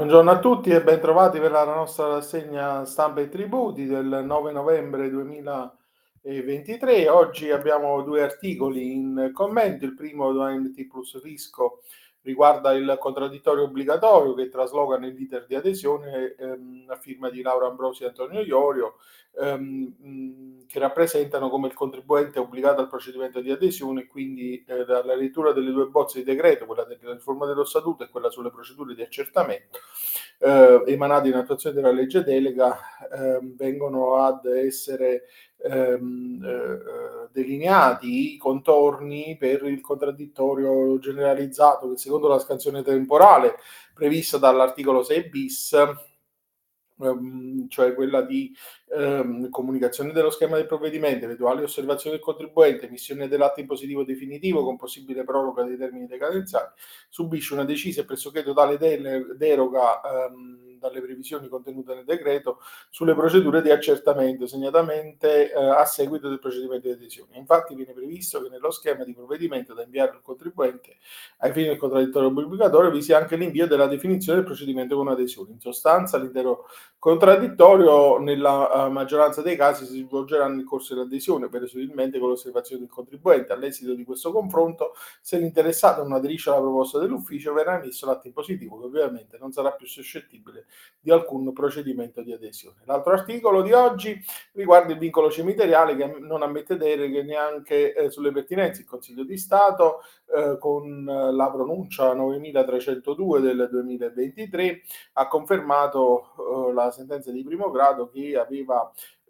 Buongiorno a tutti e bentrovati per la nostra rassegna stampa e tributi del 9 novembre 2023. Oggi abbiamo due articoli in commento. Il primo da NT Plus Risco riguarda il contraddittorio obbligatorio che trasloca nell'iter di adesione ehm, la firma di Laura Ambrosi e Antonio Iorio ehm, che rappresentano come il contribuente obbligato al procedimento di adesione quindi eh, dalla lettura delle due bozze di decreto, quella della riforma dello statuto e quella sulle procedure di accertamento eh, emanate in attuazione della legge delega ehm, vengono ad essere ehm, eh, delineati i contorni per il contraddittorio generalizzato che secondo la scansione temporale prevista dall'articolo 6 bis ehm, cioè quella di ehm, comunicazione dello schema del provvedimento, eventuali osservazioni del contribuente, emissione dell'atto impositivo definitivo con possibile proroga dei termini decadenziali, subisce una decisa e pressoché totale deroga ehm, dalle previsioni contenute nel decreto sulle procedure di accertamento, segnatamente eh, a seguito del procedimento di adesione. Infatti viene previsto che nello schema di provvedimento da inviare al contribuente ai fini del contraddittorio obbligatorio vi sia anche l'invio della definizione del procedimento con adesione. In sostanza l'intero contraddittorio nella maggioranza dei casi si svolgerà nel corso dell'adesione, presumibilmente con l'osservazione del contribuente. All'esito di questo confronto, se l'interessato non aderisce alla proposta dell'ufficio, verrà emesso l'atto impositivo che ovviamente non sarà più suscettibile di alcun procedimento di adesione. L'altro articolo di oggi riguarda il vincolo cimiteriale che non ammette deleghe neanche eh, sulle pertinenze. Il Consiglio di Stato eh, con la pronuncia 9302 del 2023 ha confermato eh, la sentenza di primo grado che aveva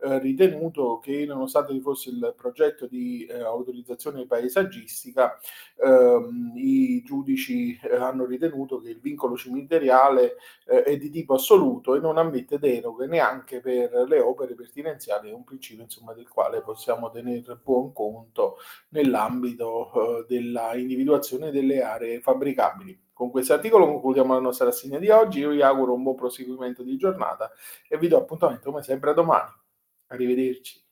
eh, ritenuto che nonostante vi fosse il progetto di eh, autorizzazione paesaggistica, ehm, giudici eh, hanno ritenuto che il vincolo cimiteriale eh, è di tipo assoluto e non ammette deroghe neanche per le opere pertinenziali, è un principio insomma, del quale possiamo tenere buon conto nell'ambito eh, della individuazione delle aree fabbricabili. Con questo articolo concludiamo la nostra rassegna di oggi. Io vi auguro un buon proseguimento di giornata e vi do appuntamento come sempre a domani. Arrivederci.